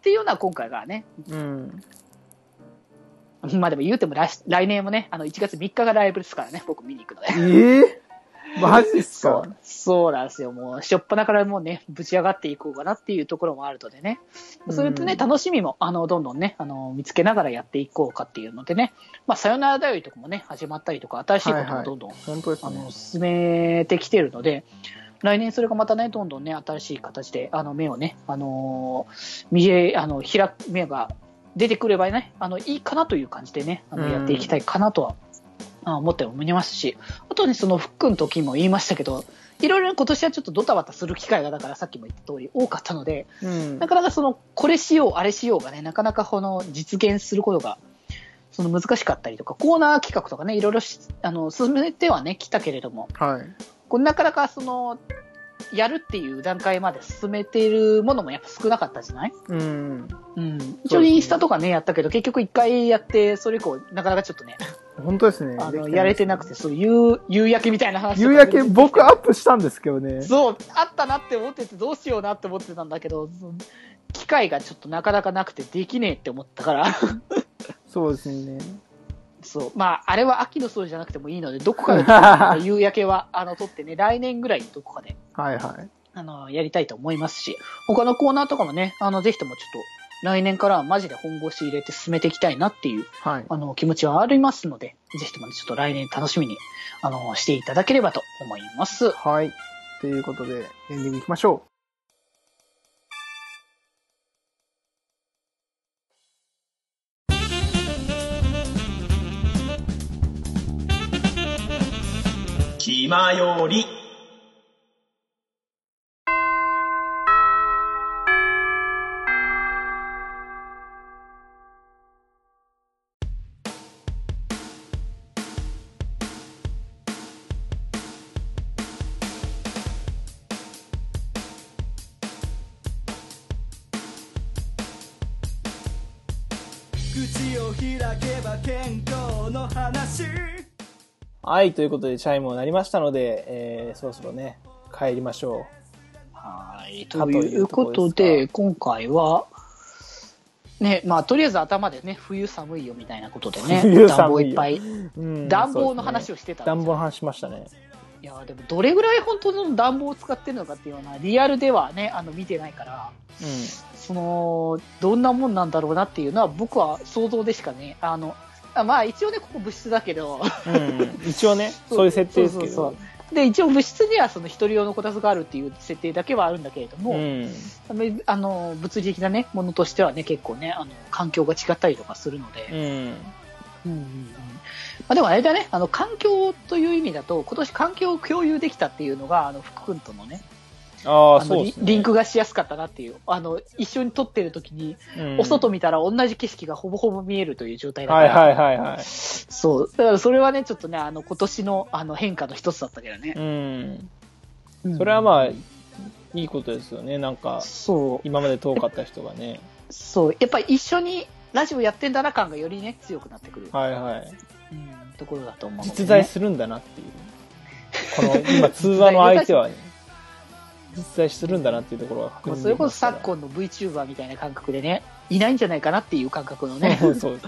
っていうのは今回がね、うん。まあでも言うても来来年もね、あの、1月3日がライブですからね、僕見に行くので。ええマジっすか？そう、なんですよ。もう、しょっぱなからもうね、ぶち上がっていこうかなっていうところもあるのでね。それとね、うん楽しみも、あの、どんどんね、あの、見つけながらやっていこうかっていうのでね、まあ、さよならだよりとかもね、始まったりとか、新しいこともどんどん、あの、。進めてきてるので、来年それがまたね、どんどんね、新しい形で、あの、目をね、あのー、見え、あの、開く、目が出てくればね、あの、いいかなという感じでね、あの、やっていきたいかなとは、あ思って思いますし、あとね、その、フックの時も言いましたけど、いろいろ今年はちょっとドタバタする機会が、だからさっきも言った通り多かったので、うんなかなかその、これしよう、あれしようがね、なかなかこの、実現することが、その難しかったりとか、コーナー企画とかね、いろいろしあの、進めてはね、来たけれども、はい。こうなかなかその、やるっていう段階まで進めているものもやっぱ少なかったじゃない？うん。うん。一応インスタとかね、やったけど、結局一回やって、それ以降、なかなかちょっとね、本当ですね。あの、やれてなくて、そういう夕焼けみたいな話夕焼け、僕アップしたんですけどね。そう、あったなって思ってて、どうしようなって思ってたんだけど、機会がちょっとなかなかなくてできねえって思ったから、そうですね。そう。まあ、あれは秋の空じゃなくてもいいので、どこかで 夕焼けは、あの、撮ってね、来年ぐらいにどこかで、はいはい。あの、やりたいと思いますし、他のコーナーとかもね、あの、ぜひともちょっと、来年からはマジで本腰入れて進めていきたいなっていう、はい。あの、気持ちはありますので、ぜひともね、ちょっと来年楽しみに、あの、していただければと思います。はい。ということで、エンディングいきましょ今より。はい。ということで、チャイムも鳴りましたので、えー、そろそろね、帰りましょはい。かということで、今回は、ね、まあ、とりあえず頭でね、冬寒いよみたいなことでね、暖房いっぱい、う。うん暖房の話ををしてたんですよ暖房の話しましたね。いや、でもどれぐらい本当の暖房を使ってるのかっていうのは、リアルではね、あの、見てないから、うその、どんなもんなんだろうなっていうのは、僕は想像でしかね、あの、あまあ、一応ね、ここ物質だけど、ん。うん。一応ね、そういう設定ですけど。そうそうそうで、一応物質にはその一人用のこたつがあるっていう設定だけはあるんだけれども、うん。あの、物理的なね、ものとしてはね、結構ね、あの、環境が違ったりとかするので、うん。うんうんうんまあ、でもあれだね、あの、環境という意味だと、今年環境を共有できたっていうのが、あの、福君とのね、あのね。リンクがしやすかったなっていう、あの、一緒に撮ってる時に、うんお外見たら同じ景色がほぼほぼ見えるという状態だから、はいはいはいはい。そう、だからそれはね、ちょっとね、あの、今年のあの変化の一つだったけどねう。ん。それはまあ、いいことですよね。なんか、そう、今まで遠かった人がね。そう、やっぱり一緒にラジオやってんだな感がよりね、強くなってくる、はいはい。うん、ところだと思うね、実在するんだなっていう。この、今、通話の相手は、実在するんだなっていうところが確認できもうそれこそ昨今の VTuber みたいな感覚でね、いないんじゃないかなっていう感覚のね。そうですね。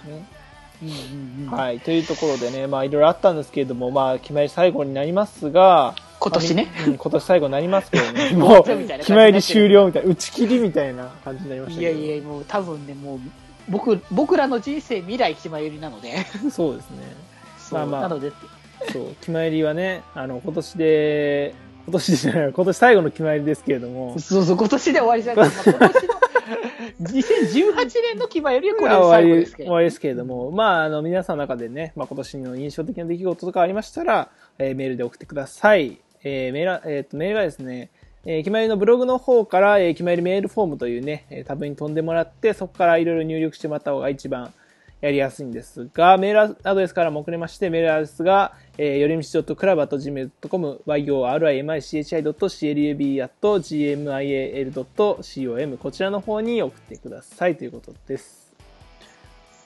うんうんうんはい。というところでね、まあいろいろあったんですけれども、まあ決まり最後になりますが、今年ね。うん 今年最後になりますけどね、終 もう決まり終了みたいな、打ち切りみたいな感じになりましたけど。いやいや、もう多分ね、もう、僕、僕らの人生未来気まよりなので。そうですね。まあまあなので、そう、決まりはね、あの、今年で、今年じゃない、今年最後の決まりですけれども、そうそう、今年で終わりじゃないですか。まあ今年の、2018年の気まよりはこれ終わり最後ですけど。終わりですけれども、まあ、あの、皆さんの中でね、まあ、今年の印象的な出来事とかありましたら、えーメールで送ってください。えーメールは、えーと、メールはですね、えー、決まりのブログの方から、えー、決まりメールフォームというね、えータブに飛んでもらって、そこからいろいろ入力してもらった方が一番やりやすいんですが、メールアドレスからも送れまして、メールアドレスが、えー、よりみち .club.gmail.com、yorimichi.club.gmail.com、こちらの方に送ってくださいということです。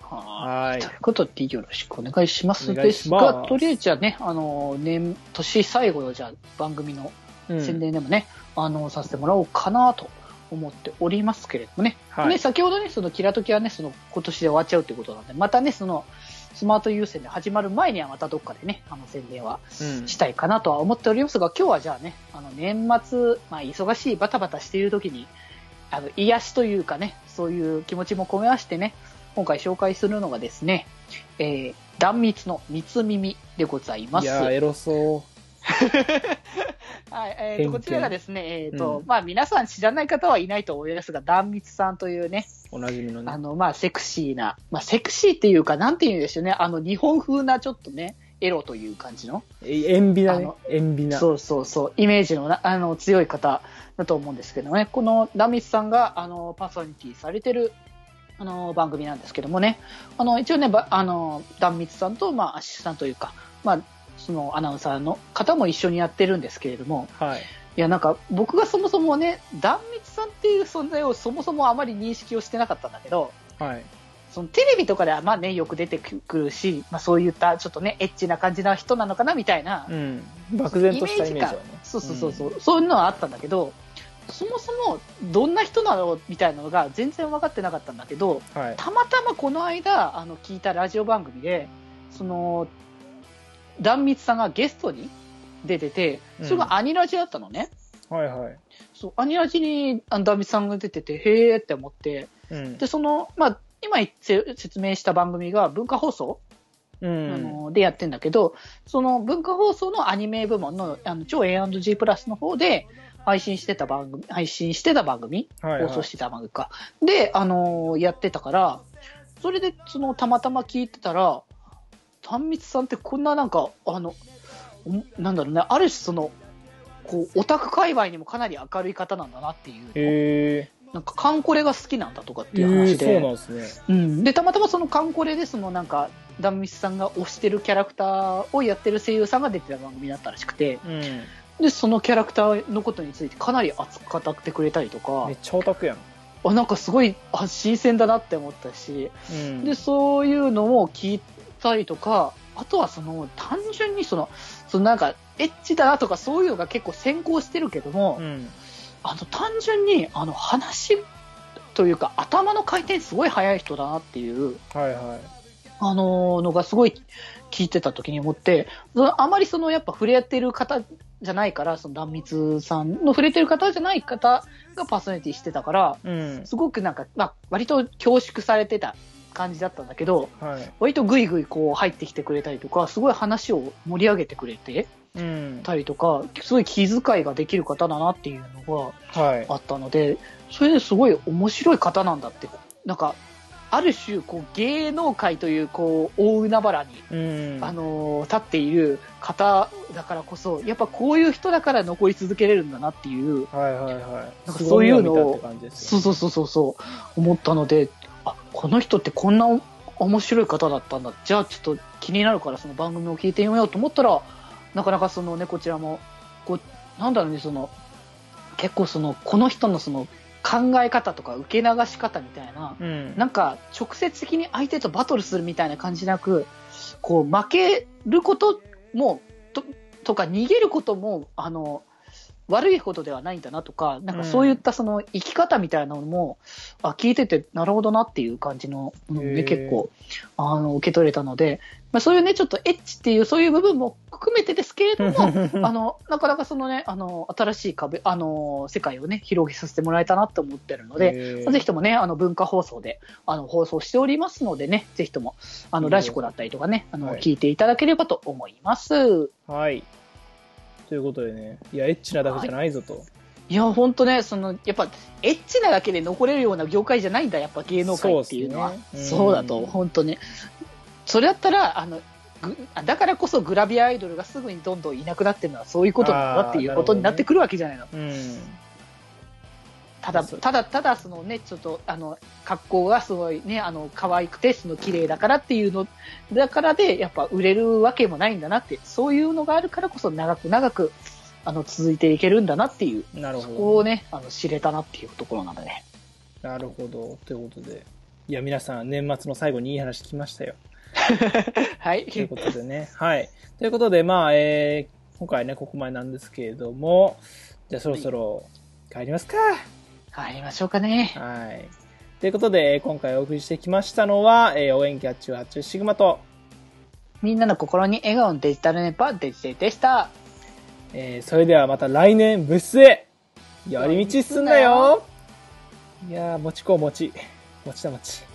はいはい。ということで、よろしくお願いしますですが、とりあえずじゃあね、あの、年、年最後のじゃあ番組のうん。宣伝でもね、あの、させてもらおうかなと思っておりますけれどもね。はい。ね、先ほどね、そのキラトキはね、その今年で終わっちゃうってことなんで、またね、その、スマート優先で始まる前にはまたどっかでね、あの宣伝はうんしたいかなとは思っておりますが、今日はじゃあね、あの年末、まあ忙しいバタバタしている時に、あの癒しというかね、そういう気持ちも込めましてね、今回紹介するのがですね、えー、断蜜の三つ耳でございます。いやー、エロそ はい、えーと、こちらがですね、えっ、と、うんまあ皆さん知らない方はいないと思いますが、壇蜜さんというね、おなじみのね。あの、まあセクシーな、まあセクシーっていうか、なんて言うんでしょうね、あの日本風なちょっとね、エロという感じの、え塩ビなね。塩ビな。そうそうそう、イメージのなあの強い方だと思うんですけどね、この壇蜜さんがあのパーソナリティされてるあの番組なんですけどもね、あの一応ね、ばあの壇蜜さんと、まあ、アシスタントというか、まあ、そのアナウンサーの方も一緒にやってるんですけれども、はい。いや、なんか僕がそもそもね、壇蜜さんっていう存在をそもそもあまり認識をしてなかったんだけど、はい。そのテレビとかではまあね、よく出てくるし、まあそういったちょっとね、エッチな感じな人なのかなみたいな、うん。漠然としたイメージはね。そうそうそうそう、そういうのはあったんだけど、そもそもどんな人なのみたいなのが全然分かってなかったんだけど、うん。はい。たまたまこの間、あの、聞いたラジオ番組で、その、壇蜜さんがゲストに出てて、それがアニラジだったのね。はいはい。そう、アニラジに壇蜜さんが出てて、へーって思って、うん。で、その、まあ、今説明した番組が文化放送、うあん。のでやってんだけど、その文化放送のアニメ部門のあの超 A&G プラスの方で配信してた番組、配信してた番組、はいはい放送してた番組か。で、あのやってたから、それでそのたまたま聞いてたら、単密さんってこんななんか、あの、おなんだろうね、ある種その、こう、オタク界隈にもかなり明るい方なんだなっていうの。へなんか、カンコレが好きなんだとかってえ。いう話で。そうなんですね。うん、でたまたまそのカンコレでそのなんかダンミスさんが推してるキャラクターをやってる声優さんが出てた番組だったらしくてうん。でそのキャラクターのことについてかなり熱く語ってくれたりとかめっちゃオタクやん。あなんかすごいあ新鮮だなって思ったしうん。でそういうのを聞いたりとかあとはその単純にそのそのなんかエッチだなとかそういうのが結構先行してるけども、うん。あの単純にあの話というか頭の回転すごい速い人だなっていうはいはい。あののがすごい聞いてた時に思って、そのあまりそのやっぱ触れ合ってる方じゃないから、その壇蜜さんの触れてる方じゃない方がパーソナリティしてたから、うん。すごくなんか、まあ、割と恐縮されてた感じだったんだけど、はい。割とぐいぐいこう入ってきてくれたりとか、すごい話を盛り上げてくれてうん。たりとか、すごい気遣いができる方だなっていうのが、はい。あったので、それですごい面白い方なんだって、なんか、ある種、こう、芸能界という、こう、大海原に、うん。あのー立っている方だからこそ、やっぱこういう人だから残り続けれるんだなっていう、はいはいはい。なんかそういうのをそうそうそうそう、思ったので、あ、この人ってこんなお面白い方だったんだ。じゃあちょっと気になるからその番組を聞いてみようと思ったら、なかなかそのね、こちらも、こう、なんだろうね、その、結構その、この人のその考え方とか受け流し方みたいな、うん。なんか直接的に相手とバトルするみたいな感じなく、こう負けることも、ととか逃げることも、あの、悪いことではないんだなとか、なんかそういったその生き方みたいなのも、あ聞いててなるほどなっていう感じの、うんね、へー。結構、あの、受け取れたので、まあそういうね、ちょっとエッチっていうそういう部分も含めてですけれども、あの、なかなかそのね、あの、新しい壁、あの、世界をね、広げさせてもらえたなと思ってるので、ぜひともね、あの文化放送であの放送しておりますのでね、ぜひともあのラジコだったりとかね、あの、はい。聞いていただければと思います。はい。ということでね、いや、エッチなだけじゃないぞと。いや、ほんとね、その、やっぱ、エッチなだけで残れるような業界じゃないんだ、やっぱ芸能界っていうのは。そうねそう,、うんだと、本当に。それだったら、あの、ぐだからこそグラビアアイドルがすぐにどんどんいなくなってるのはそういうことなんだっていうことになってくるわけじゃないの。うん。ただ、ただ、ただ、そのね、ちょっと、あの、格好がすごいね、あの、可愛くて、その綺麗だからっていうの、だからで、やっぱ売れるわけもないんだなって、そういうのがあるからこそ長く長く、あの、続いていけるんだなっていう、そなるほど。こをね、あの、知れたなっていうところなのでね。なるほど。ということで。いや、皆さん、年末の最後にいい話聞きましたよ。はい。ということでね。はい。ということで、まあ、えー、今回ね、ここまでなんですけれども、じゃあそろそろ帰りますか。帰りましょうかね。はい。ということで、えー今回お送りしてきましたのは、えー、応援キャッチュー発注シグマと、みんなの心に笑顔のデジタルネパデジデでした。えーそれではまた来年部室へ寄り道すんだよいやー、もちこもち。もちだもち。